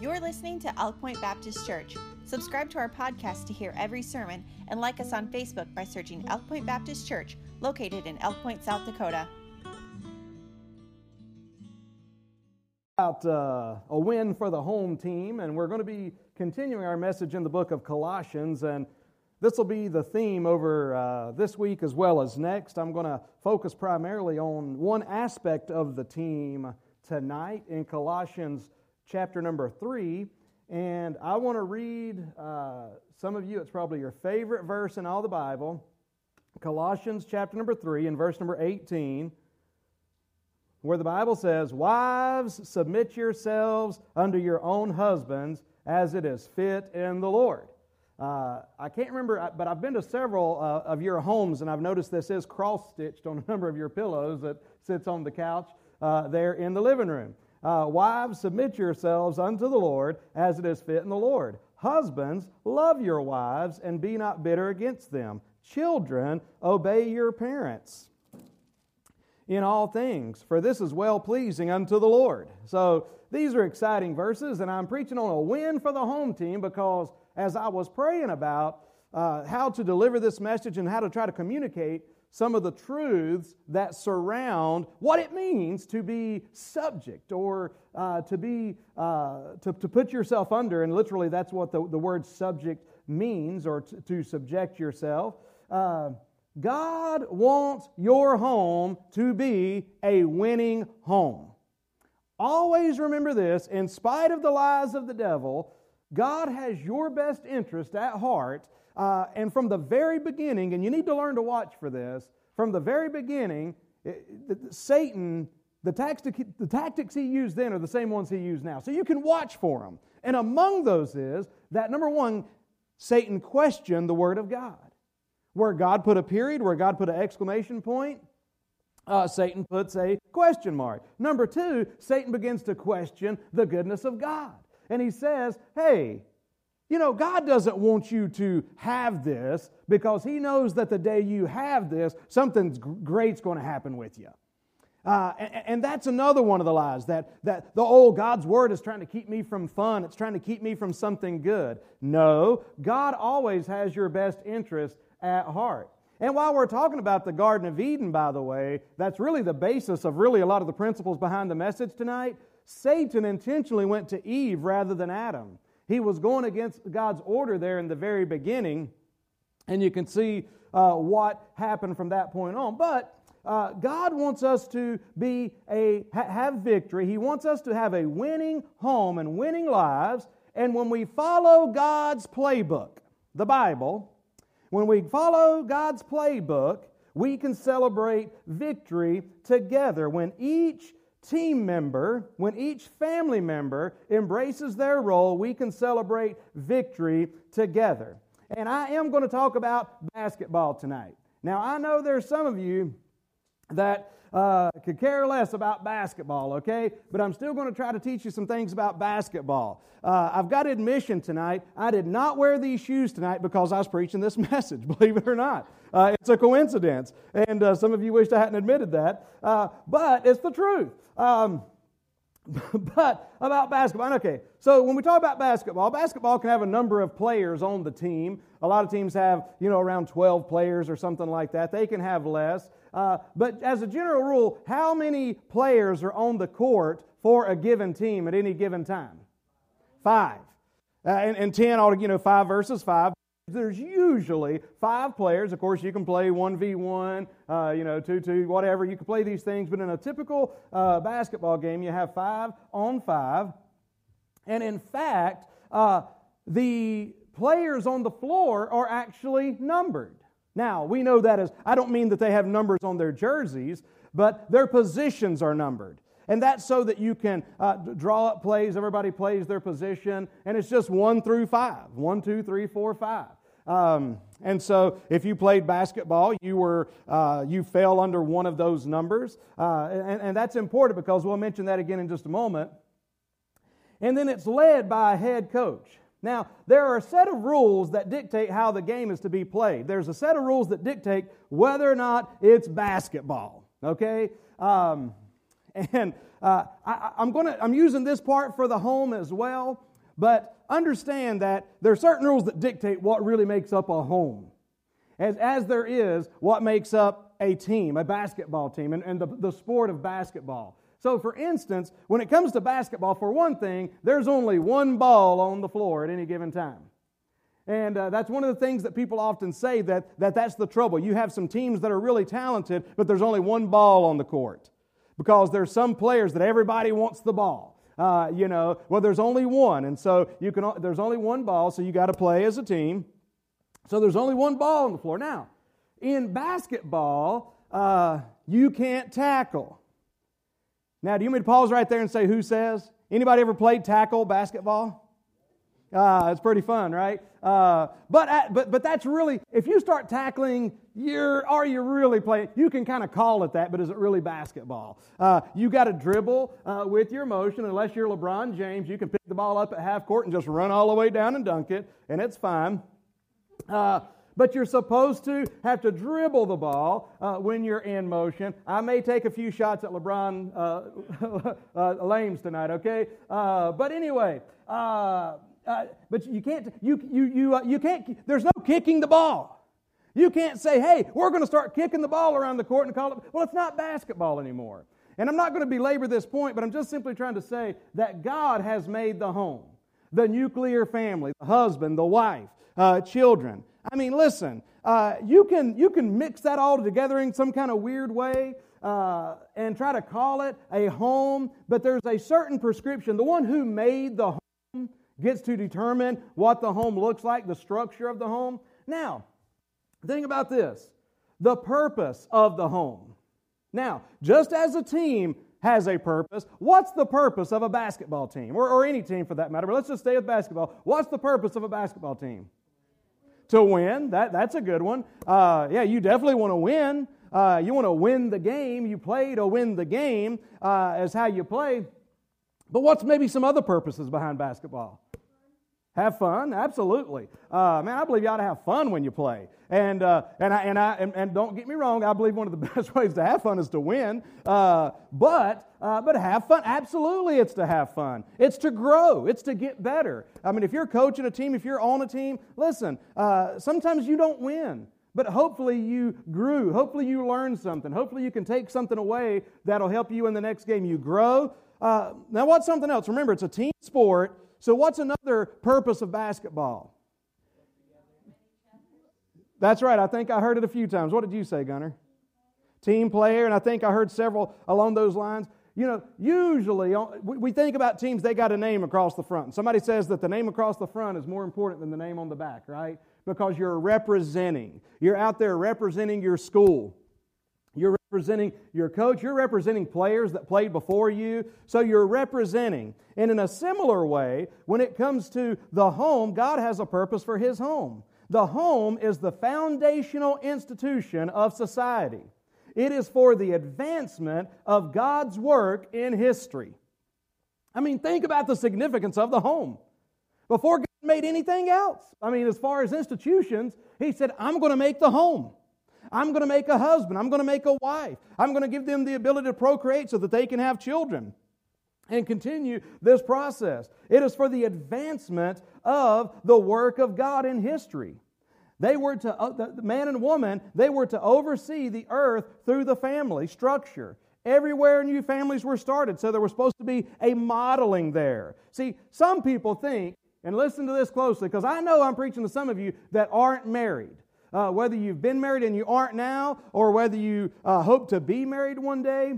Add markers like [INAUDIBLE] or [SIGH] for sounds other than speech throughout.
You're listening to Elk Point Baptist Church. Subscribe to our podcast to hear every sermon and like us on Facebook by searching Elk Point Baptist Church, located in Elk Point, South Dakota. About uh, a win for the home team, and we're going to be continuing our message in the book of Colossians, and this will be the theme over uh, this week as well as next. I'm going to focus primarily on one aspect of the team tonight in Colossians chapter number 3. And I want to read uh, some of you, it's probably your favorite verse in all the Bible Colossians chapter number 3 and verse number 18, where the Bible says, Wives, submit yourselves unto your own husbands as it is fit in the Lord. Uh, I can't remember, but I've been to several uh, of your homes, and I've noticed this is cross stitched on a number of your pillows that sits on the couch uh, there in the living room. Uh, wives, submit yourselves unto the Lord as it is fit in the Lord. Husbands, love your wives and be not bitter against them. Children, obey your parents in all things, for this is well pleasing unto the Lord. So these are exciting verses, and I'm preaching on a win for the home team because as I was praying about uh, how to deliver this message and how to try to communicate some of the truths that surround what it means to be subject or uh, to be uh, to, to put yourself under and literally that's what the, the word subject means or to, to subject yourself. Uh, god wants your home to be a winning home. Always remember this in spite of the lies of the devil god has your best interest at heart uh, and from the very beginning, and you need to learn to watch for this, from the very beginning, it, Satan, the, tactic, the tactics he used then are the same ones he used now. So you can watch for them. And among those is that number one, Satan questioned the Word of God. Where God put a period, where God put an exclamation point, uh, Satan puts a question mark. Number two, Satan begins to question the goodness of God. And he says, hey, you know, God doesn't want you to have this because He knows that the day you have this, something great's going to happen with you. Uh, and, and, that's another one of the lies that, that the old God's word is trying to keep me from fun. It's trying to keep me from something good. No, God always has your best interest at heart. And while we're talking about the Garden of Eden, by the way, that's really the basis of really a lot of the principles behind the message tonight. Satan intentionally went to Eve rather than Adam. He was going against God's order there in the very beginning, and you can see uh, what happened from that point on. But uh, God wants us to be a ha- have victory. He wants us to have a winning home and winning lives. And when we follow God's playbook, the Bible, when we follow God's playbook, we can celebrate victory together. When each team member, when each family member embraces their role, we can celebrate victory together. And I am going to talk about basketball tonight. Now, I know there's some of you that uh, could care less about basketball, okay? But I'm still going to try to teach you some things about basketball. Uh, I've got admission tonight. I did not wear these shoes tonight because I was preaching this [LAUGHS] message, believe it or not. Uh, it's a coincidence. And uh, some of you wished I hadn't admitted that. Uh, but it's the truth. Um, [LAUGHS] but about basketball, okay, so when we talk about basketball, basketball can have a number of players on the team. A lot of teams have, you know, around 12 players or something like that. They can have less. Uh, but as a general rule, how many players are on the court for a given team at any given time? Five. Uh, and, and 10, you know, five versus five. There's usually five players. Of course, you can play 1v1, uh, you know, 2 2, whatever. You can play these things. But in a typical uh, basketball game, you have five on five. And in fact, uh, the players on the floor are actually numbered. Now, we know that as, I don't mean that they have numbers on their jerseys, but their positions are numbered. And that's so that you can uh, draw up plays. Everybody plays their position, and it's just one through five one, two, three, four, five. Um, and so, if you played basketball, you were uh, you fell under one of those numbers, uh, and, and that's important because we'll mention that again in just a moment. And then it's led by a head coach. Now, there are a set of rules that dictate how the game is to be played. There's a set of rules that dictate whether or not it's basketball. Okay, um, [LAUGHS] and uh, I, am going to I'm using this part for the home as well. But understand that there are certain rules that dictate what really makes up a home, as, as there is what makes up a team, a basketball team, and, and the, the sport of basketball. So, for instance, when it comes to basketball, for one thing, there's only one ball on the floor at any given time. And uh, that's one of the things that people often say that, that that's the trouble. You have some teams that are really talented, but there's only one ball on the court because there's some players that everybody wants the ball. Uh, you know, well, there's only one, and so you can. There's only one ball, so you got to play as a team. So there's only one ball on the floor. Now, in basketball, uh, you can't tackle. Now, do you want me to pause right there and say who says? Anybody ever played tackle basketball? Uh, it's pretty fun, right? Uh, but, at, but, but that's really, if you start tackling, you're, are you really playing? You can kind of call it that, but is it really basketball? Uh, you got to dribble uh, with your motion. Unless you're LeBron James, you can pick the ball up at half court and just run all the way down and dunk it, and it's fine. Uh, but you're supposed to have to dribble the ball uh, when you're in motion. I may take a few shots at LeBron uh, [LAUGHS] uh, Lames tonight, okay? Uh, but anyway, uh, uh, but you can't, you, you, you, you can't, there's no kicking the ball. You can't say, hey, we're going to start kicking the ball around the court and call it, well, it's not basketball anymore. And I'm not going to belabor this point, but I'm just simply trying to say that God has made the home, the nuclear family, the husband, the wife, uh, children. I mean, listen, uh, you, can, you can mix that all together in some kind of weird way uh, and try to call it a home, but there's a certain prescription. The one who made the home gets to determine what the home looks like, the structure of the home. Now, think about this the purpose of the home. Now, just as a team has a purpose, what's the purpose of a basketball team, or, or any team for that matter? But let's just stay with basketball. What's the purpose of a basketball team? to win. That, that's a good one. Uh, yeah, you definitely want to win. Uh, you want to win the game. You play to win the game, uh, as how you play. But what's maybe some other purposes behind basketball? Have fun, absolutely. Uh, man, I believe you ought to have fun when you play. And, uh, and, I, and, I, and, and, don't get me wrong, I believe one of the [LAUGHS] best ways to have fun is to win. Uh, but, uh, but have fun, absolutely, it's to have fun. It's to grow, it's to get better. I mean, if you're coaching a team, if you're on a team, listen, uh, sometimes you don't win. But hopefully you grew. Hopefully you learned something. Hopefully you can take something away that'll help you in the next game. You grow. Uh, now, what's something else? Remember, it's a team sport. So, what's another purpose of basketball? That's right. I think I heard it a few times. What did you say, Gunner? Team player, and I think I heard several along those lines. You know, usually we think about teams, they got a name across the front. Somebody says that the name across the front is more important than the name on the back, right? Because you're representing. You're out there representing your school. Representing your coach. You're representing players that played before you. So you're representing. And in a similar way, when it comes to the home, God has a purpose for His home. The home is the foundational institution of society, it is for the advancement of God's work in history. I mean, think about the significance of the home. Before God made anything else, I mean, as far as institutions, He said, I'm going to make the home. I'm going to make a husband. I'm going to make a wife. I'm going to give them the ability to procreate so that they can have children and continue this process. It is for the advancement of the work of God in history. They were to, uh, the man and woman, they were to oversee the earth through the family structure. Everywhere new families were started, so there was supposed to be a modeling there. See, some people think, and listen to this closely, because I know I'm preaching to some of you that aren't married uh, whether you've been married and you aren't now, or whether you uh, hope to be married one day.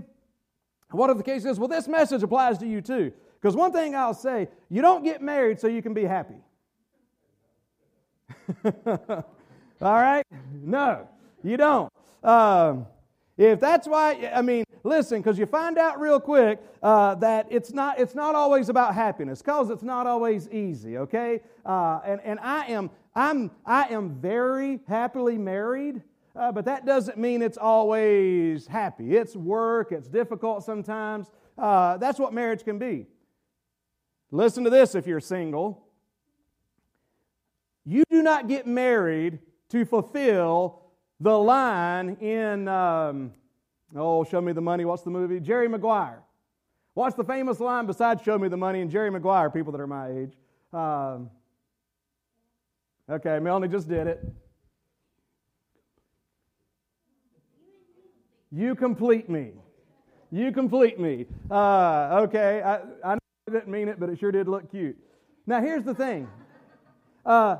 What if the case is, well, this message applies to you too. Because one thing I'll say, you don't get married so you can be happy. [LAUGHS] All right? No, you don't. Um, if that's why, I mean, listen, because you find out real quick uh, that it's not, it's not always about happiness, because it's not always easy, okay? Uh, and, and I am I'm, I am very happily married, uh, but that doesn't mean it's always happy. It's work, it's difficult sometimes. Uh, that's what marriage can be. Listen to this if you're single. You do not get married to fulfill the line in, um, oh, show me the money. What's the movie? Jerry Maguire. What's the famous line besides show me the money and Jerry Maguire, people that are my age? Um, okay, Melanie just did it. You complete me. You complete me. Uh, okay, I, I didn't mean it, but it sure did look cute. Now, here's the thing. Uh,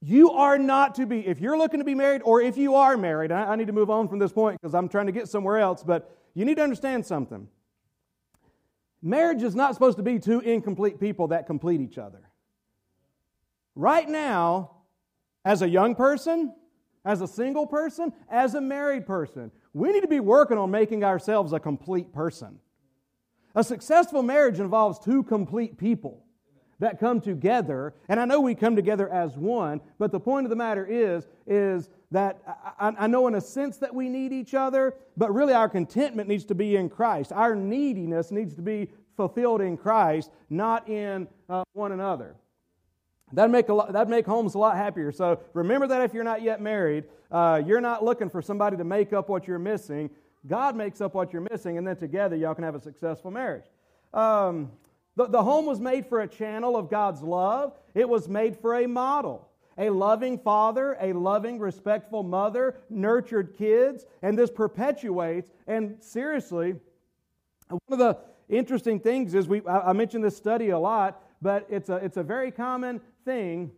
you are not to be, if you're looking to be married or if you are married, I, I need to move on from this point because I'm trying to get somewhere else, but you need to understand something. Marriage is not supposed to be two incomplete people that complete each other. Right now, as a young person, as a single person, as a married person, we need to be working on making ourselves a complete person. A successful marriage involves two complete people that come together. And I know we come together as one, but the point of the matter is, is that I, I, know in a sense that we need each other, but really our contentment needs to be in Christ. Our neediness needs to be fulfilled in Christ, not in uh, one another. That'd make, a lot, that'd make homes a lot happier. So remember that if you're not yet married, uh, you're not looking for somebody to make up what you're missing. God makes up what you're missing, and then together y'all can have a successful marriage. Um, the, the home was made for a channel of God's love, it was made for a model. A loving father, a loving, respectful mother, nurtured kids, and this perpetuates. And seriously, one of the interesting things is we I mentioned this study a lot, but it's a, it's a very common thing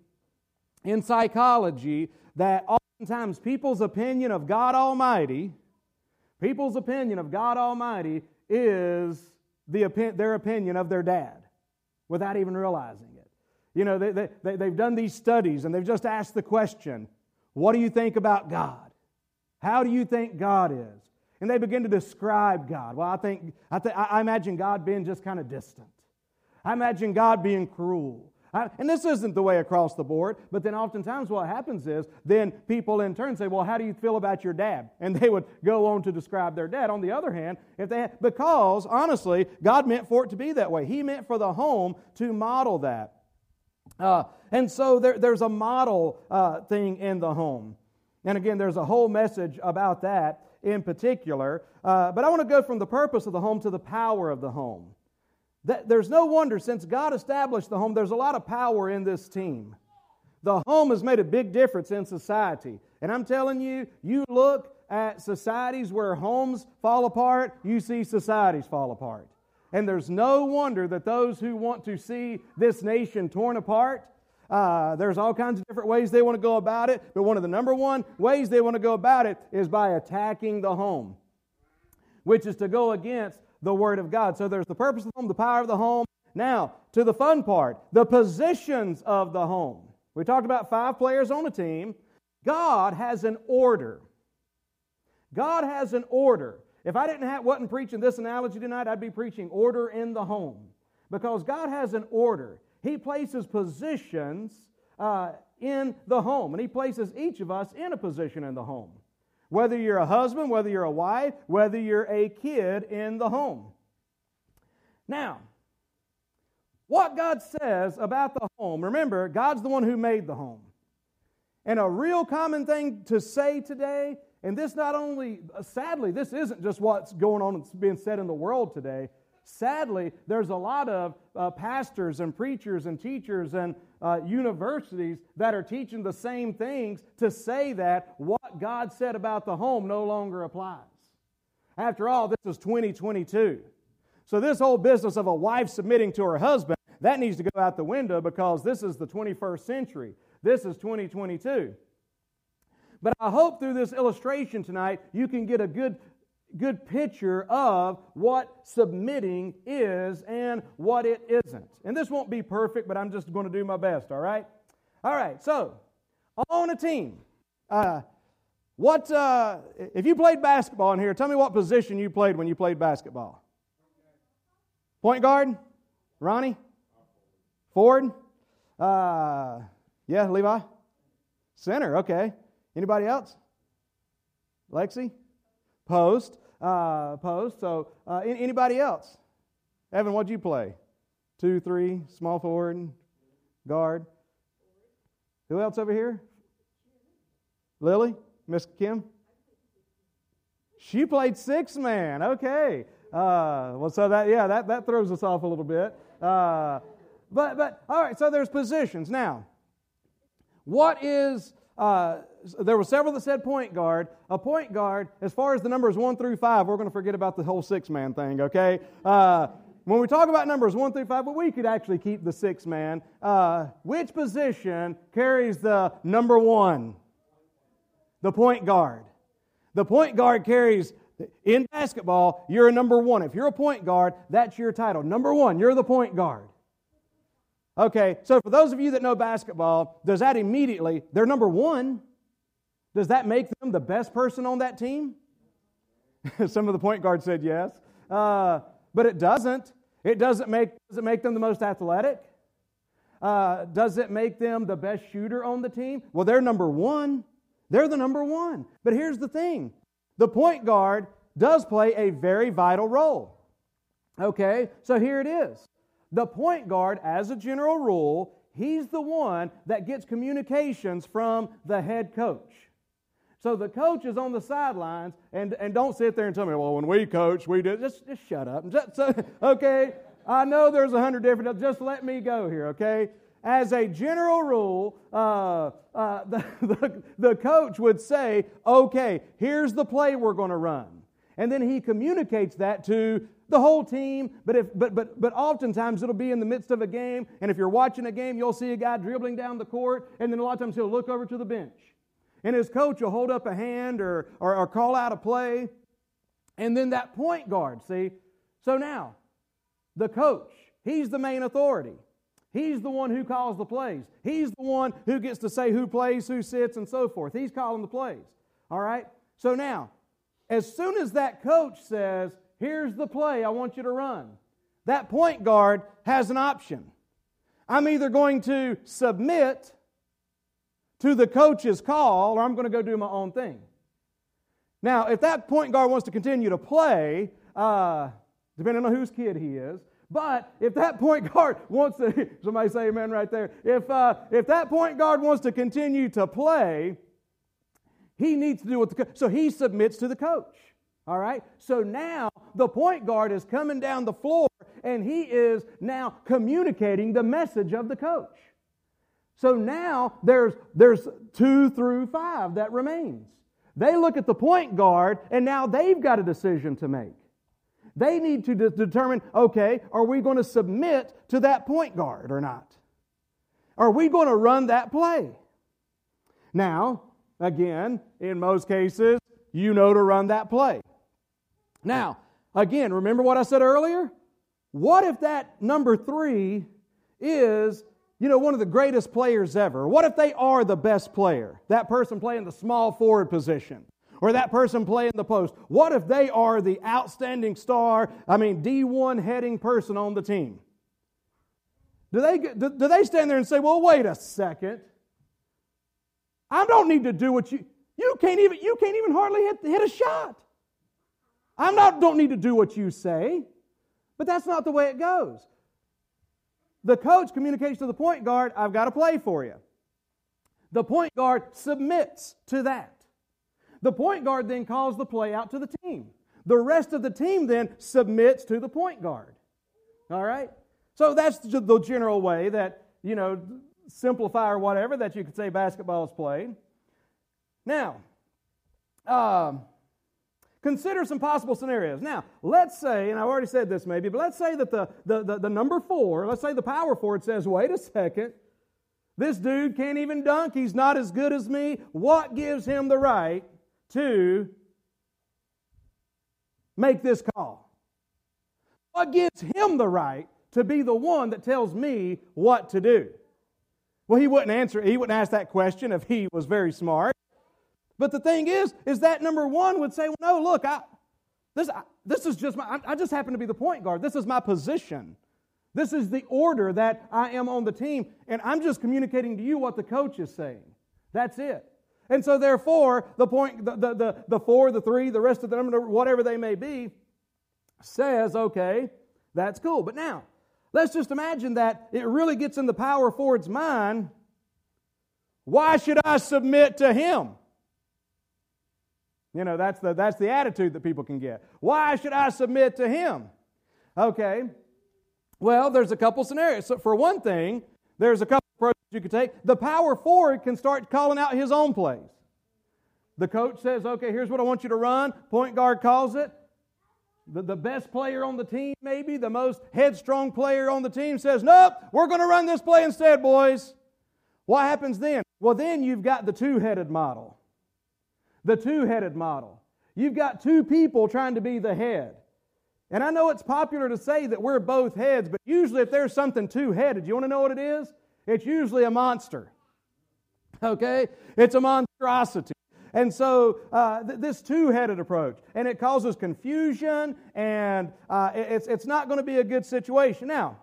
in psychology that oftentimes people's opinion of God Almighty, people's opinion of God Almighty is the, their opinion of their dad without even realizing it. You know, they, they, they've done these studies and they've just asked the question what do you think about God? How do you think God is? And they begin to describe God. Well, I think, I, th- I imagine God being just kind of distant. I imagine God being cruel. And this isn't the way across the board, but then oftentimes what happens is then people in turn say, Well, how do you feel about your dad? And they would go on to describe their dad. On the other hand, if they because honestly, God meant for it to be that way. He meant for the home to model that. Uh, and so there, there's a model uh, thing in the home. And again, there's a whole message about that in particular. Uh, but I want to go from the purpose of the home to the power of the home. That, there's no wonder, since God established the home, there's a lot of power in this team. The home has made a big difference in society. And I'm telling you, you look at societies where homes fall apart, you see societies fall apart. And there's no wonder that those who want to see this nation torn apart, uh, there's all kinds of different ways they want to go about it, but one of the number one ways they want to go about it is by attacking the home, which is to go against the Word of God. So there's the purpose of the home, the power of the home. Now, to the fun part, the positions of the home. We talked about five players on a team. God has an order. God has an order. If I didn't have, wasn't preaching this analogy tonight, I'd be preaching order in the home. Because God has an order. He places positions uh, in the home, and He places each of us in a position in the home. Whether you're a husband, whether you're a wife, whether you're a kid in the home. Now, what God says about the home, remember, God's the one who made the home. And a real common thing to say today, and this not only, sadly, this isn't just what's going on, it's being said in the world today. Sadly, there's a lot of uh, pastors and preachers and teachers and uh, universities that are teaching the same things to say that what God said about the home no longer applies. After all, this is 2022. So, this whole business of a wife submitting to her husband, that needs to go out the window because this is the 21st century. This is 2022. But I hope through this illustration tonight you can get a good good picture of what submitting is and what it isn't. And this won't be perfect, but I'm just going to do my best, all right? All right, so on a team, uh, what, uh, if you played basketball in here, tell me what position you played when you played basketball. Point guard? Ronnie? Ford? Uh, yeah, Levi? Center, okay. Anybody else? Lexi? Post. Uh, post. So, uh, anybody else? Evan, what'd you play? Two, three, small forward, guard. Who else over here? Lily? Miss Kim? She played six man. Okay. Uh, well, so that, yeah, that, that throws us off a little bit. Uh, but, but, all right, so there's positions. Now, what is, uh, there were several that said point guard. A point guard, as far as the numbers one through five, we're going to forget about the whole six man thing, okay? Uh, when we talk about numbers one through five, but we could actually keep the six man. Uh, which position carries the number one? The point guard. The point guard carries, in basketball, you're a number one. If you're a point guard, that's your title. Number one, you're the point guard. Okay, so for those of you that know basketball, does that immediately, they're number one, does that make them the best person on that team? [LAUGHS] Some of the point guards said yes. Uh, but it doesn't. It doesn't make, does it make them the most athletic? Uh, does it make them the best shooter on the team? Well, they're number one. They're the number one. But here's the thing the point guard does play a very vital role. Okay, so here it is. The point guard, as a general rule, he's the one that gets communications from the head coach. So the coach is on the sidelines, and, and don't sit there and tell me, well, when we coach, we do. Just, just shut up. Just, [LAUGHS] okay? I know there's a hundred different, just let me go here, okay? As a general rule, uh, uh, [LAUGHS] the, the, the coach would say, okay, here's the play we're going to run. And then he communicates that to the whole team, but, if, but, but, but oftentimes it'll be in the midst of a game, and if you're watching a game, you'll see a guy dribbling down the court, and then a lot of times he'll look over to the bench. And his coach will hold up a hand or, or, or call out a play, and then that point guard, see? So now, the coach, he's the main authority. He's the one who calls the plays. He's the one who gets to say who plays, who sits, and so forth. He's calling the plays. All right? So now, as soon as that coach says, Here's the play I want you to run. That point guard has an option. I'm either going to submit to the coach's call or I'm going to go do my own thing. Now, if that point guard wants to continue to play, uh, depending on whose kid he is, but if that point guard [LAUGHS] wants to, somebody say amen right there. If, uh, if that point guard wants to continue to play, he needs to do what the so he submits to the coach. All right? So now the point guard is coming down the floor and he is now communicating the message of the coach. So now there's, there's two through five that remains. They look at the point guard and now they've got a decision to make. They need to de- determine okay, are we going to submit to that point guard or not? Are we going to run that play? Now, again, in most cases, you know to run that play. Now, again, remember what I said earlier? What if that number three is, you know, one of the greatest players ever? What if they are the best player? That person playing the small forward position or that person playing the post. What if they are the outstanding star, I mean, D1 heading person on the team? Do they, do, do they stand there and say, well, wait a second. I don't need to do what you, you can't even, you can't even hardly hit, hit a shot. I not, don't need to do what you say, but that's not the way it goes. The coach communicates to the point guard, I've got to play for you. The point guard submits to that. The point guard then calls the play out to the team. The rest of the team then submits to the point guard. All right? So that's the general way that, you know, simplify or whatever that you could say basketball is played. Now, um, Consider some possible scenarios. Now, let's say, and I've already said this maybe, but let's say that the, the, the, the number four, let's say the power forward says, wait a second, this dude can't even dunk. He's not as good as me. What gives him the right to make this call? What gives him the right to be the one that tells me what to do? Well, he wouldn't answer, he wouldn't ask that question if he was very smart. But the thing is, is that number one would say, well, no, look, I, this, I, this is just my, I just happen to be the point guard. This is my position. This is the order that I am on the team, and I'm just communicating to you what the coach is saying. That's it. And so, therefore, the point, the, the, the, the four, the three, the rest of the number, whatever they may be, says, okay, that's cool. But now, let's just imagine that it really gets in the power forward's mind. Why should I submit to him? You know, that's the, that's the attitude that people can get. Why should I submit to him? Okay. Well, there's a couple scenarios. So for one thing, there's a couple approaches you could take. The power forward can start calling out his own plays. The coach says, okay, here's what I want you to run. Point guard calls it. The, the best player on the team, maybe, the most headstrong player on the team says, nope, we're going to run this play instead, boys. What happens then? Well, then you've got the two headed model. The two headed model. You've got two people trying to be the head. And I know it's popular to say that we're both heads, but usually if there's something two headed, you want to know what it is? It's usually a monster. Okay? It's a monstrosity. And so, uh, th- this two headed approach, and it causes confusion, and uh, it's, it's not going to be a good situation. Now,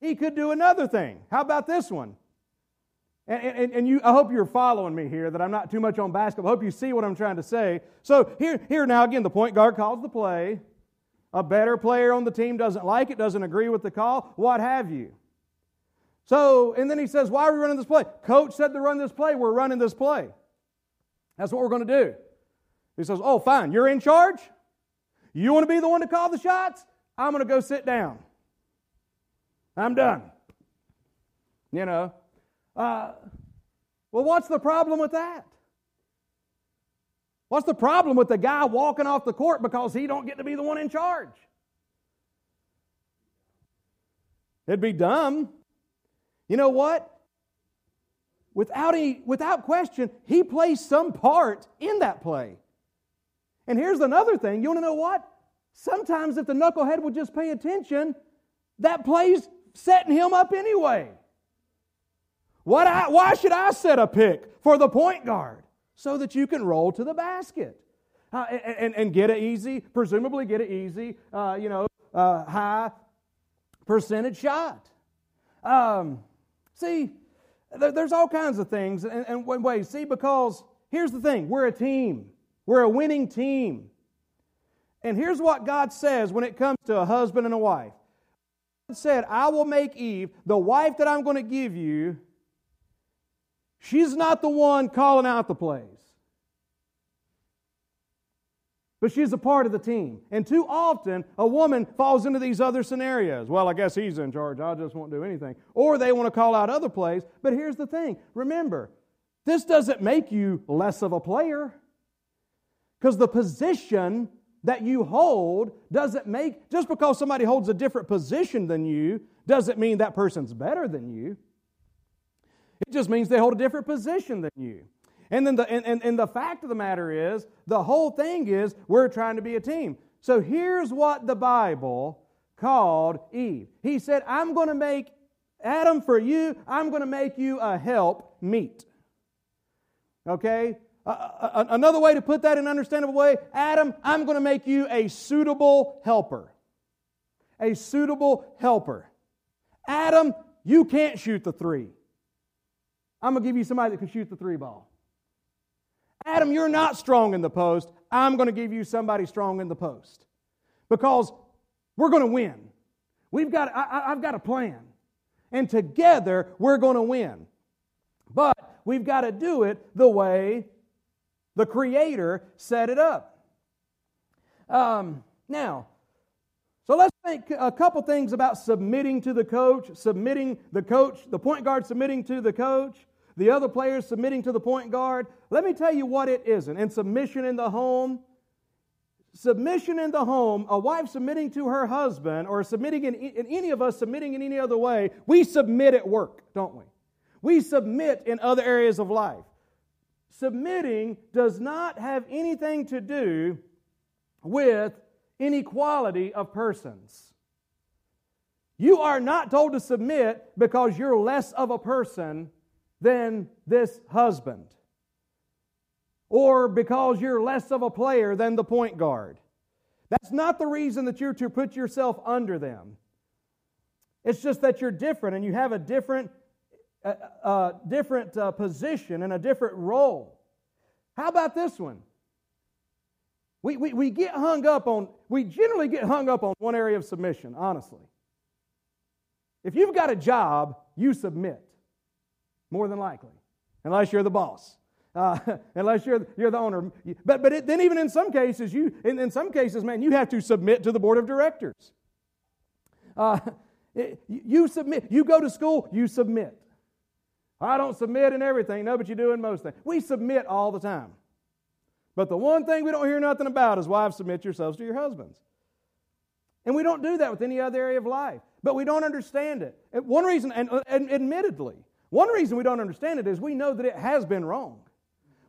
he could do another thing. How about this one? And, and, and, you, I hope you're following me here, that I'm not too much on basketball. I hope you see what I'm trying to say. So, here, here now, again, the point guard calls the play. A better player on the team doesn't like it, doesn't agree with the call, what have you. So, and then he says, Why are we running this play? Coach said to run this play. We're running this play. That's what we're going to do. He says, Oh, fine, you're in charge? You want to be the one to call the shots? I'm going to go sit down. I'm done. You know. Uh, well, what's the problem with that? What's the problem with the guy walking off the court because he don't get to be the one in charge? It'd be dumb. You know what? Without, any, without question, he plays some part in that play. And here's another thing you want to know what? Sometimes if the knucklehead would just pay attention, that play's setting him up anyway. What I, why should I set a pick for the point guard? So that you can roll to the basket. Uh, and, and, and, get it easy, presumably get it easy, uh, you know, uh, high percentage shot. Um, see, there's all kinds of things and, and ways. See, because here's the thing. We're a team, we're a winning team. And here's what God says when it comes to a husband and a wife. God said, I will make Eve, the wife that I'm going to give you, she's not the one calling out the plays but she's a part of the team. And too often, a woman falls into these other scenarios. Well, I guess he's in charge. I just won't do anything. Or they want to call out other plays. But here's the thing remember, this doesn't make you less of a player. Because the position that you hold doesn't make, just because somebody holds a different position than you, doesn't mean that person's better than you. It just means they hold a different position than you. And then the, and, and, and the fact of the matter is, the whole thing is we're trying to be a team. So here's what the Bible called Eve. He said, I'm going to make Adam for you, I'm going to make you a help meet. Okay? Uh, another way to put that in an understandable way Adam, I'm going to make you a suitable helper. A suitable helper. Adam, you can't shoot the three. I'm going to give you somebody that can shoot the three ball. Adam, you're not strong in the post. I'm going to give you somebody strong in the post because we're going to win. We've got, I, have got a plan. And together, we're going to win. But we've got to do it the way the Creator set it up. Um, now, so let's think a couple things about submitting to the coach, submitting the coach, the point guard submitting to the coach the other players submitting to the point guard. Let me tell you what it isn't. And submission in the home, submission in the home, a wife submitting to her husband, or submitting in, in, any of us submitting in any other way, we submit at work, don't we? We submit in other areas of life. Submitting does not have anything to do with inequality of persons. You are not told to submit because you're less of a person than this husband. Or because you're less of a player than the point guard. That's not the reason that you're to put yourself under them. It's just that you're different and you have a different, different uh, position and a different role. How about this one? We, we, we get hung up on, we generally get hung up on one area of submission, honestly. If you've got a job, you submit more than likely, unless you're the boss. Uh, [LAUGHS] unless you're, you're the owner. But, but it, then even in some cases, you, in, in some cases, man, you have to submit to the board of directors. Uh, [LAUGHS] It, you submit. You go to school, you submit. I don't submit in everything. No, but you do in most things. We submit all the time. But the one thing we don't hear nothing about is wives submit yourselves to your husbands. And we don't do that with any other area of life. But we don't understand it. One reason, and, and admittedly, one reason we don't understand it is we know that it has been wrong.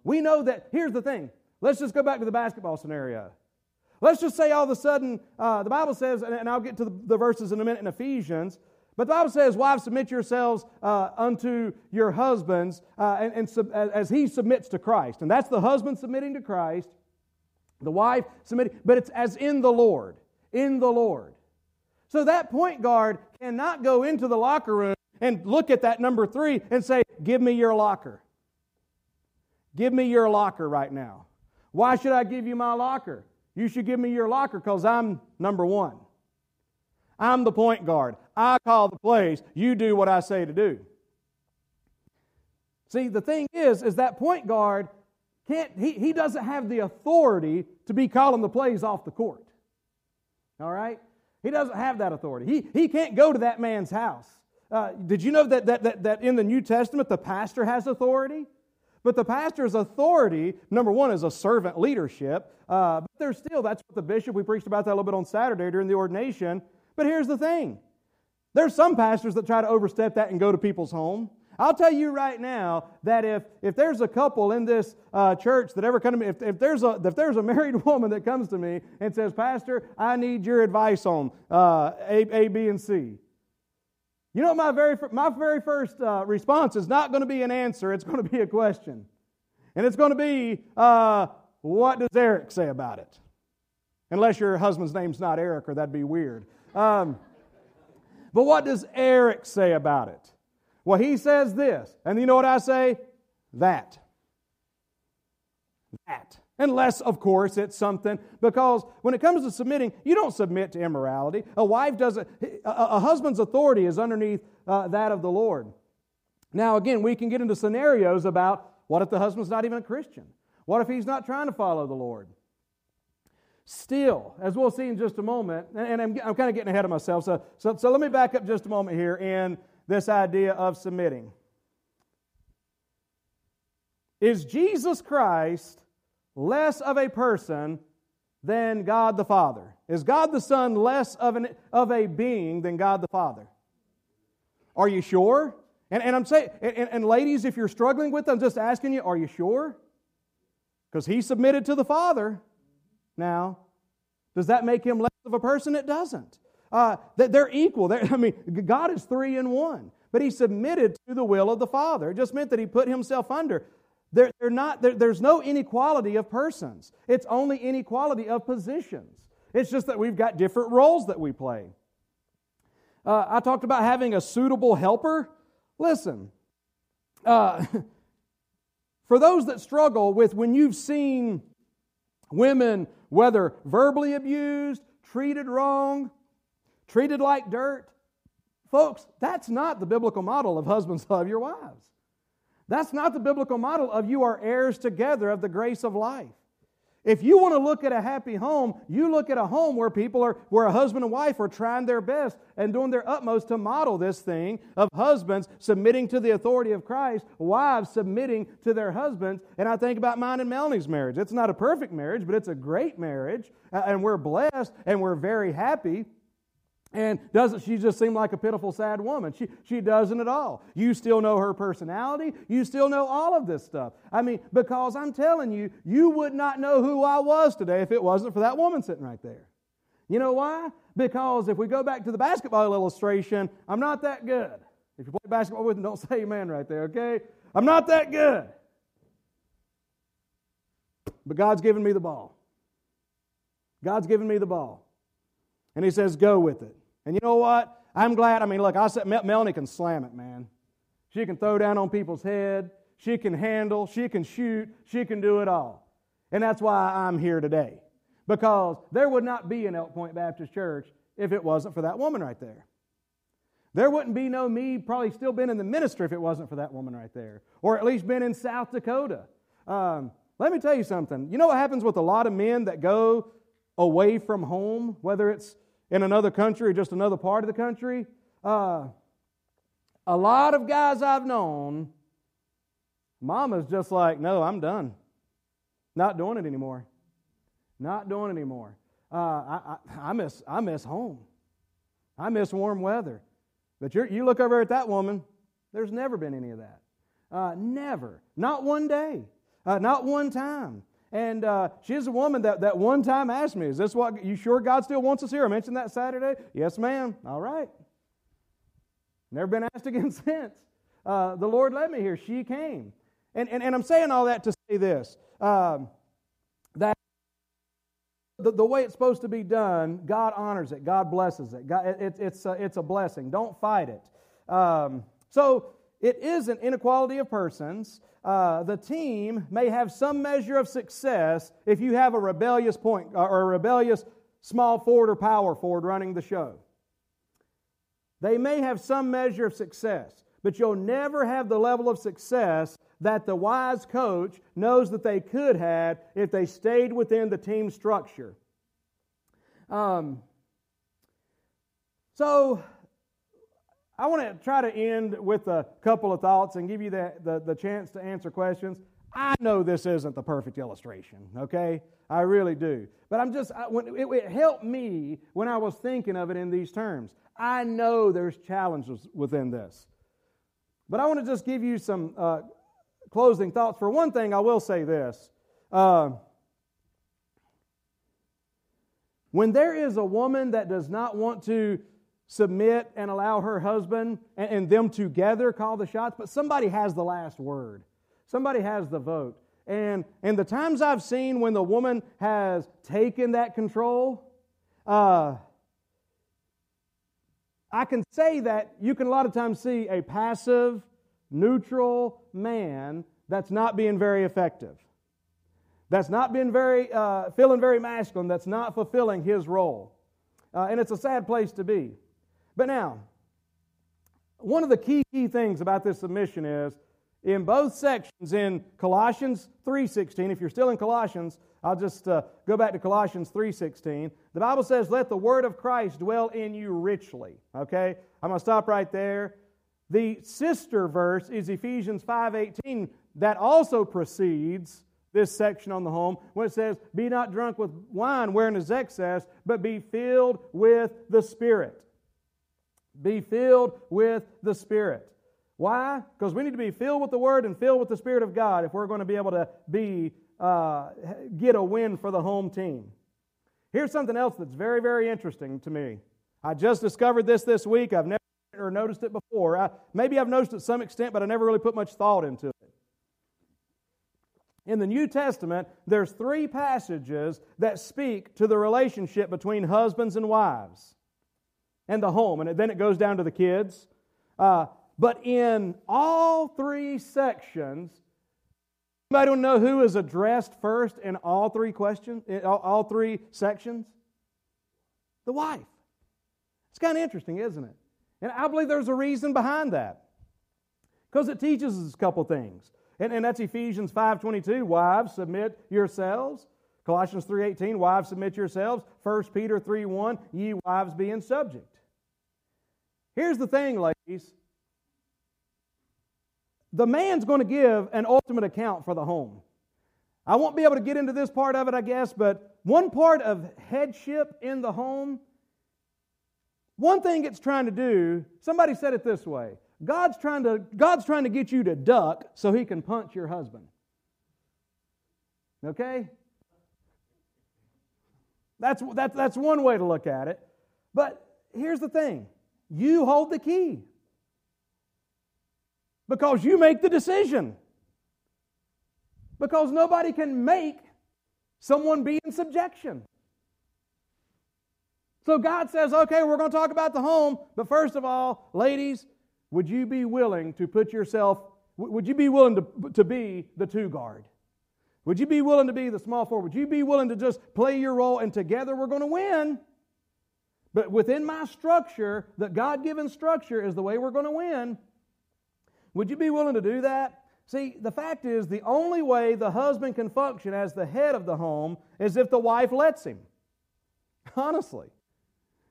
We know that, here's the thing. Let's just go back to the basketball scenario. Let's just say all of a sudden, uh, the Bible says, and, and I'll get to the, the, verses in a minute in Ephesians, but the Bible says, Wives, submit yourselves uh, unto your husbands uh, and, and sub, as he submits to Christ. And that's the husband submitting to Christ, the wife submitting, but it's as in the Lord. In the Lord. So that point guard cannot go into the locker room and look at that number three and say, Give me your locker. Give me your locker right now. Why should I give you my locker? You should give me your locker because I'm number one. I'm the point guard. I call the plays. You do what I say to do. See, the thing is, is that point guard can't, he, he doesn't have the authority to be calling the plays off the court. All right? He doesn't have that authority. He, he can't go to that man's house. Uh, did you know that, that, that, that in the New Testament the pastor has authority? But the pastor's authority, number one, is a servant leadership. Uh, but there's still, that's what the bishop, we preached about that a little bit on Saturday during the ordination. But here's the thing there's some pastors that try to overstep that and go to people's home. I'll tell you right now that if, if there's a couple in this uh, church that ever come to me, if, if, there's a, if there's a [LAUGHS] married woman that comes to me and says, Pastor, I need your advice on uh, a, a, B, and C. You know, my very, my very first uh, response is not going to be an answer, it's going to be a question. And it's going to be, uh, what does Eric say about it? Unless your husband's name's not Eric, or that'd be weird. Um, but what does Eric say about it? Well, he says this. And you know what I say? That. That. Unless, of course, it's something, because when it comes to submitting, you don't submit to immorality. A wife doesn't, a, husband's authority is underneath uh, that of the Lord. Now, again, we can get into scenarios about what if the husband's not even a Christian? What if he's not trying to follow the Lord? Still, as we'll see in just a moment, and I'm, I'm kind of getting ahead of myself, so, so, so let me back up just a moment here in this idea of submitting. Is Jesus Christ less of a person than God the Father? Is God the Son less of, an, of a being than God the Father? Are you sure? And, and I'm saying, and, and ladies, if you're struggling with it, I'm just asking you, are you sure? Because he submitted to the Father. Now, does that make him less of a person? It doesn't. Uh, they're equal. They're, [LAUGHS] I mean, God is three in one, but he submitted to the will of the Father. It just meant that he put himself under. They're, they're not, there's no inequality of persons, it's only inequality of positions. It's just that we've got different roles that we play. Uh, I talked about having a suitable helper. Listen, uh, [LAUGHS] for those that struggle with when you've seen women, whether verbally abused, treated wrong, treated like dirt, folks, that's not the biblical model of husbands [LAUGHS] love your wives. That's not the biblical model of you are heirs together of the grace of life. If you want to look at a happy home, you look at a home where people are, where a husband and wife are trying their best and doing their utmost to model this thing of husbands submitting to the authority of Christ, wives submitting to their husbands. And I think about mine and Melanie's marriage. It's not a perfect marriage, but it's a great marriage, uh, and we're blessed and we're very happy. And doesn't she just seem like a pitiful, sad woman? She, she doesn't at all. You still know her personality. You still know all of this stuff. I mean, because I'm telling you, you would not know who I was today if it wasn't for that woman sitting right there. You know why? Because if we go back to the basketball illustration, I'm not that good. If you play basketball with me, don't [LAUGHS] say amen right there, okay? I'm not that good. But God's given me the ball. God's given me the ball. And He says, go with it. And you know what? I'm glad. I mean, look, I said Melanie can slam it, man. She can throw down on people's head. She can handle. She can shoot. She can do it all. And that's why I'm here today. Because there would not be an Elk Point Baptist Church if it wasn't for that woman right there. There wouldn't be no me probably still been in the ministry if it wasn't for that woman right there. Or at least been in South Dakota. Um, let me tell you something. You know what happens with a lot of men that go away from home, whether it's in another country or just another part of the country, uh, a lot of guys I've known, mama's just like, no, I'm done. Not doing it anymore. Not doing it anymore. Uh, I, I, I, miss, I miss home. I miss warm weather. But you look over at that woman, there's never been any of that. Uh, never. Not one day. Uh, not one time. And uh, she's a woman that, that one time asked me, Is this what you sure God still wants us here? I mentioned that Saturday. Yes, ma'am. All right. Never been asked [LAUGHS] again since. Uh, the Lord led me here. She came. And, and, and I'm saying all that to say this um, that the, the way it's supposed to be done, God honors it, God blesses it. God, it, it it's, a, it's a blessing. Don't fight it. Um, so it is an inequality of persons. Uh, the team may have some measure of success if you have a rebellious point uh, or a rebellious small forward or power forward running the show. They may have some measure of success, but you'll never have the level of success that the wise coach knows that they could have if they stayed within the team structure. Um, so, I want to try to end with a couple of thoughts and give you the, the, the chance to answer questions. I know this isn't the perfect illustration, okay? I really do. But I'm just, I, when, it, it helped me when I was thinking of it in these terms. I know there's challenges within this. But I want to just give you some uh, closing thoughts. For one thing, I will say this. Uh, when there is a woman that does not want to submit and allow her husband and, and, them together call the shots, but somebody has the last word. Somebody has the vote. And, and the times I've seen when the woman has taken that control, uh, I can say that you can a lot of times see a passive, neutral man that's not being very effective. That's not being very, uh, feeling very masculine, that's not fulfilling his role. Uh, and it's a sad place to be. But now, one of the key, key things about this submission is in both sections in Colossians 3:16 if you're still in Colossians I'll just uh, go back to Colossians 3:16 the Bible says let the word of Christ dwell in you richly. Okay? I'm going to stop right there. The sister verse is Ephesians 5:18 that also precedes this section on the home when it says be not drunk with wine wherein is excess but be filled with the spirit be filled with the spirit why? Because we need to be filled with the Word and filled with the Spirit of God if we're going to be able to be uh, get a win for the home team. Here's something else that's very, very interesting to me. I just discovered this this week. I've never or noticed it before. I, maybe I've noticed it to some extent, but I never really put much thought into it. In the New Testament, there's three passages that speak to the relationship between husbands and wives and the home, and then it goes down to the kids. Uh, but in all three sections, anybody to know who is addressed first in all three questions, in all three sections? The wife. It's kind of interesting, isn't it? And I believe there's a reason behind that. Because it teaches us a couple things. And, and that's Ephesians 5.22, wives, submit yourselves. Colossians 3.18, wives, submit yourselves. 1 Peter 3.1, ye wives, be in subject. Here's the thing, ladies the man's going to give an ultimate account for the home. I won't be able to get into this part of it, I guess, but one part of headship in the home, one thing it's trying to do, somebody said it this way God's trying to, God's trying to get you to duck so he can punch your husband. Okay? That's, that's, that's one way to look at it. But here's the thing you hold the key because you make the decision. Because nobody can make someone be in subjection. So God says, okay, we're going to talk about the home, but first of all, ladies, would you be willing to put yourself, would you be willing to, to be the two guard? Would you be willing to be the small forward? Would you be willing to just play your role and together we're going to win? But within my structure, the God given structure is the way we're going to win. Would you be willing to do that? See, the fact is, the only way the husband can function as the head of the home is if the wife lets him. Honestly.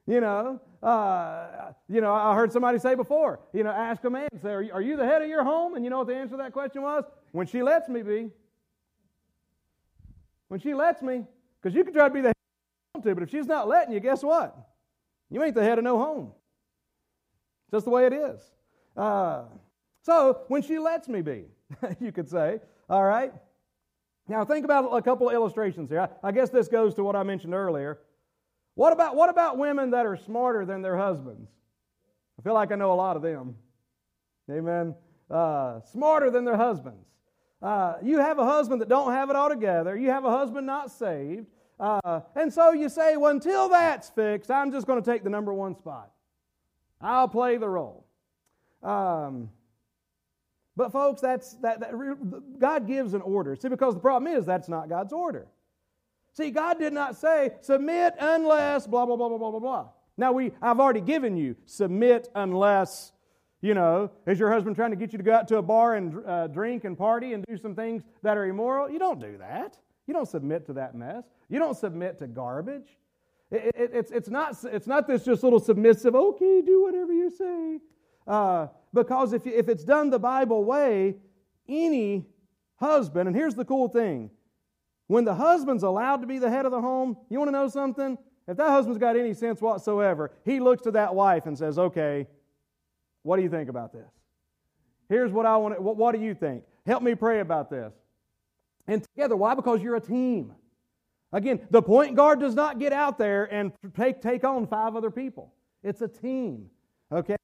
You know, uh, you know, I heard somebody say before, you know, ask a man, say, are you, are you the head of your home? And you know what the answer to that question was? When she lets me be. When she lets me. Because you can try to be the head of to, but if she's not letting you, guess what? You ain't the head of no home. Just the way it is. Uh, so when she lets me be, [LAUGHS] you could say, all right. Now think about a couple of illustrations here. I, I guess this goes to what I mentioned earlier. What about, what about women that are smarter than their husbands? I feel like I know a lot of them. Amen. Uh, smarter than their husbands. Uh, you have a husband that don't have it all together. You have a husband not saved. Uh, and so you say, well, until that's fixed, I'm just going to take the number one spot. I'll play the role. Um, but folks, that's that, that, God gives an order. See, because the problem is that's not God's order. See, God did not say submit unless blah blah blah blah blah blah blah. Now we I've already given you submit unless you know, is your husband trying to get you to go out to a bar and uh, drink and party and do some things that are immoral? You don't do that. You don't submit to that mess. You don't submit to garbage. It, it, it's, it's, not, it's not this just little submissive, okay, do whatever you say. Uh, because if, if it's done the Bible way, any husband, and here's the cool thing when the husband's allowed to be the head of the home, you want to know something? If that husband's got any sense whatsoever, he looks to that wife and says, okay, what do you think about this? Here's what I want. To, what, what do you think? Help me pray about this. And together, why? Because you're a team. Again, the point guard does not get out there and take, take on five other people. It's a team. Okay?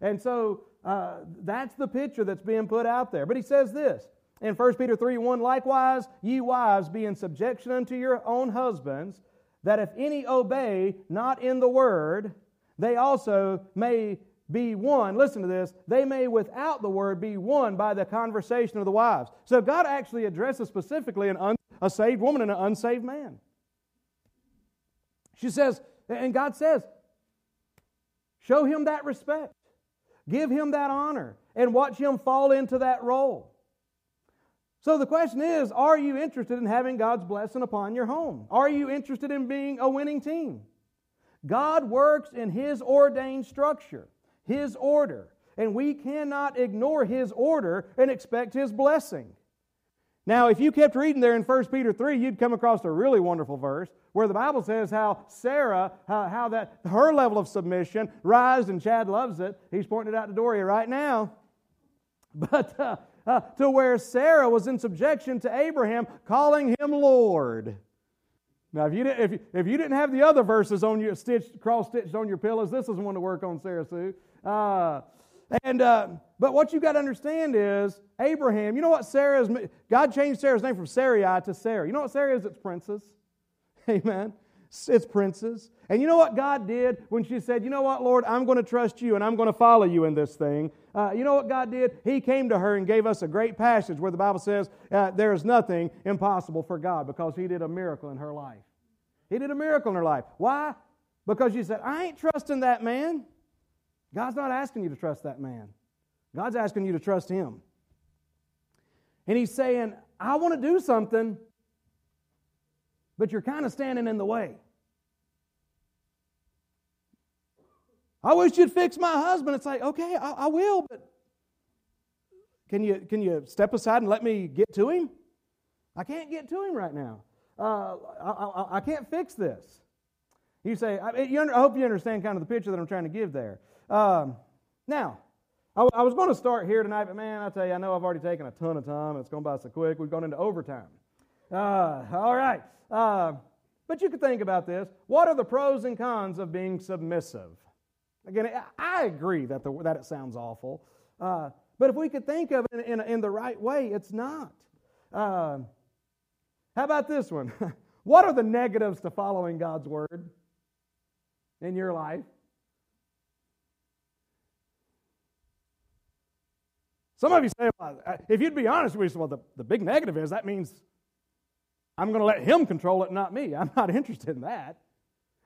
And so uh, that's the picture that's being put out there. But he says this in 1 Peter 3 1 Likewise, ye wives, be in subjection unto your own husbands, that if any obey not in the word, they also may be won. Listen to this. They may, without the word, be won by the conversation of the wives. So God actually addresses specifically an un, a saved woman and an unsaved man. She says, and God says, show him that respect, give him that honor, and watch him fall into that role. So the question is are you interested in having God's blessing upon your home? Are you interested in being a winning team? God works in His ordained structure, His order, and we cannot ignore His order and expect His blessing. Now, if you kept reading there in 1 Peter 3, you'd come across a really wonderful verse where the Bible says how Sarah, how, how that her level of submission rise, and Chad loves it. He's pointing it out to Doria right now. [LAUGHS] But uh, uh, to where Sarah was in subjection to Abraham, calling him Lord. Now, if you, didn't, if, if you didn't have the other verses on your stitched, cross stitched on your pillows, this is one to work on, Sarah Sue. Uh, and uh, but what you got to understand is Abraham. You know what Sarah's God changed Sarah's name from Sarai to Sarah. You know what Sarah is? It's princess. [LAUGHS] Amen. It's princess. And you know what God did when she said, "You know what, Lord, I'm going to trust you and I'm going to follow you in this thing." Uh, you know what God did? He came to her and gave us a great passage where the Bible says uh, there is nothing impossible for God because He did a miracle in her life. He did a miracle in her life. Why? Because she said, "I ain't trusting that man." God's not asking you to trust that man. God's asking you to trust him. And he's saying, I want to do something, but you're kind of standing in the way. I wish you'd fix my husband. It's like, okay, I, I will, but can you, can you step aside and let me get to him? I can't get to him right now. Uh, I, I, I, can't fix this. You say, I, you under, I hope you understand kind of the picture that I'm trying to give there. Um, now, I, I was going to start here tonight, but man, I tell you, I know I've already taken a ton of time. It's gone by so quick. We've gone into overtime. Uh, all right. Uh, but you could think about this. What are the pros and cons of being submissive? Again, I agree that, the, that it sounds awful. Uh, but if we could think of it in, in, in the right way, it's not. Uh, how about this one? [LAUGHS] what are the negatives to following God's word in your life? Some of you say, well, if you'd be honest with you, well, the, the big negative is that means I'm going to let him control it, not me. I'm not interested in that.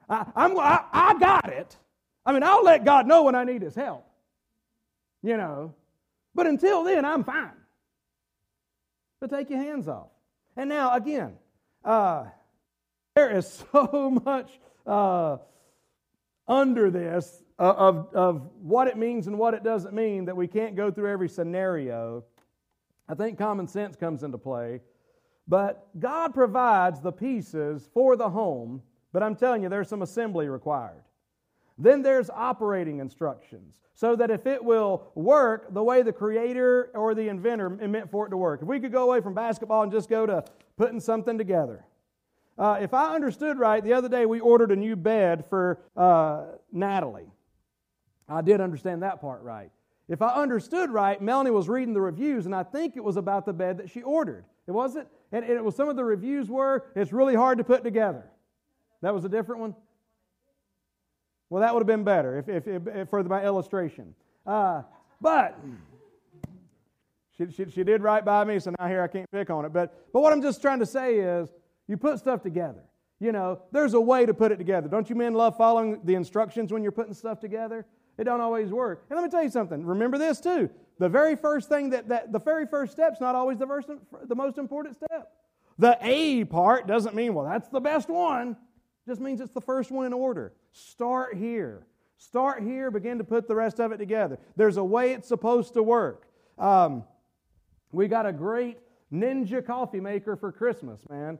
I, I'm, I, I got it. I mean, I'll let God know when I need his help, you know. But until then, I'm fine. But take your hands off. And now, again, uh, there is [LAUGHS] so much uh, under this uh, of, of what it means and what it doesn't mean that we can't go through every scenario. I think common sense comes into play. But God provides the pieces for the home, but I'm telling you, there's some assembly required. Then there's operating instructions so that if it will work the way the creator or the inventor meant for it to work. If we could go away from basketball and just go to putting something together. Uh, if I understood right, the other day we ordered a new bed for uh, Natalie. I did understand that part right. If I understood right, Melanie was reading the reviews, and I think it was about the bed that she ordered. It wasn't? And, and it was some of the reviews were, it's really hard to put together. That was a different one? Well, that would have been better if, if, if, if for my illustration. Uh, but she, she, she did right by me, so now here I can't pick on it. But, but what I'm just trying to say is you put stuff together. You know, there's a way to put it together. Don't you men love following the instructions when you're putting stuff together? It don't always work. And let me tell you something. Remember this too. The very first thing that, that the very first step's not always the, first, the most important step. The A part doesn't mean, well, that's the best one. It just means it's the first one in order. Start here. Start here, begin to put the rest of it together. There's a way it's supposed to work. Um, we got a great ninja coffee maker for Christmas, man.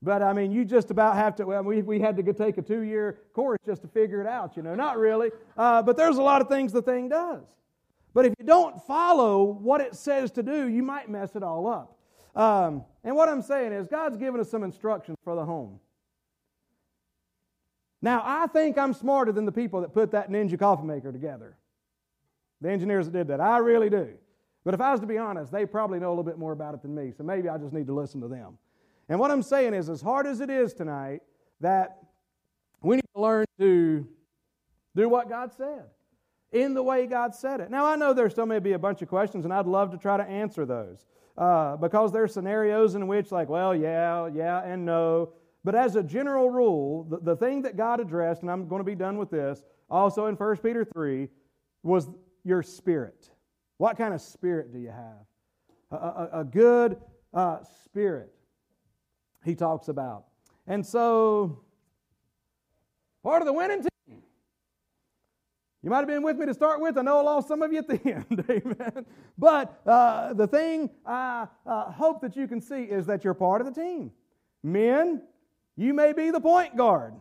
But I mean, you just about have to. Well, we, we had to take a two year course just to figure it out, you know. Not really. Uh, but there's a lot of things the thing does. But if you don't follow what it says to do, you might mess it all up. Um, and what I'm saying is, God's given us some instructions for the home. Now, I think I'm smarter than the people that put that Ninja coffee maker together. The engineers that did that. I really do. But if I was to be honest, they probably know a little bit more about it than me, so maybe I just need to listen to them. And what I'm saying is, as hard as it is tonight, that we need to learn to do what God said in the way God said it. Now, I know there still may be a bunch of questions, and I'd love to try to answer those uh, because there are scenarios in which, like, well, yeah, yeah, and no. But as a general rule, the, the thing that God addressed, and I'm going to be done with this, also in 1 Peter 3, was your spirit. What kind of spirit do you have? A, a, a good uh, spirit, he talks about. And so, part of the winning team. You might have been with me to start with. I know I lost some of you at the [LAUGHS] end. Amen. But uh, the thing I uh, hope that you can see is that you're part of the team. Men, you may be the point guard.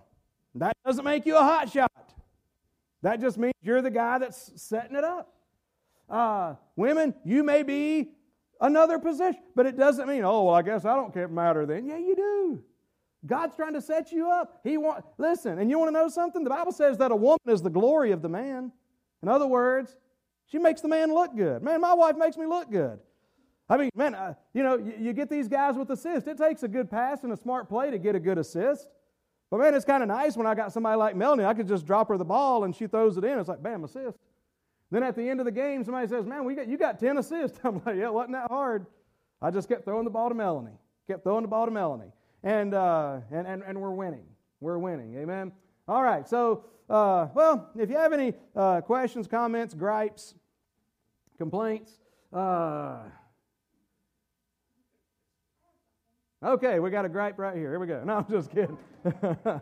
That doesn't make you a hot shot. That just means you're the guy that's setting it up. Uh, women, you may be another position, but it doesn't mean, oh, well, I guess I don't care matter then. Yeah, you do. God's trying to set you up. He want listen, and you want to know something? The Bible says that a woman is the glory of the man. In other words, she makes the man look good. Man, my wife makes me look good. I mean, man, uh, you know, you, you, get these guys with assists. It takes a good pass and a smart play to get a good assist. But man, it's kind of nice when I got somebody like Melanie. I could just drop her the ball and she throws it in. It's like, bam, assist. Then at the end of the game, somebody says, man, we got, you got 10 assists. [LAUGHS] I'm like, yeah, wasn't that hard? I just kept throwing the ball to Melanie. Kept throwing the ball to Melanie. And, uh, and, and, and we're winning. We're winning. Amen? All right. So, uh, well, if you have any uh, questions, comments, gripes, complaints, uh, Okay, we got a gripe right here. Here we go. No, I'm just kidding. [LAUGHS]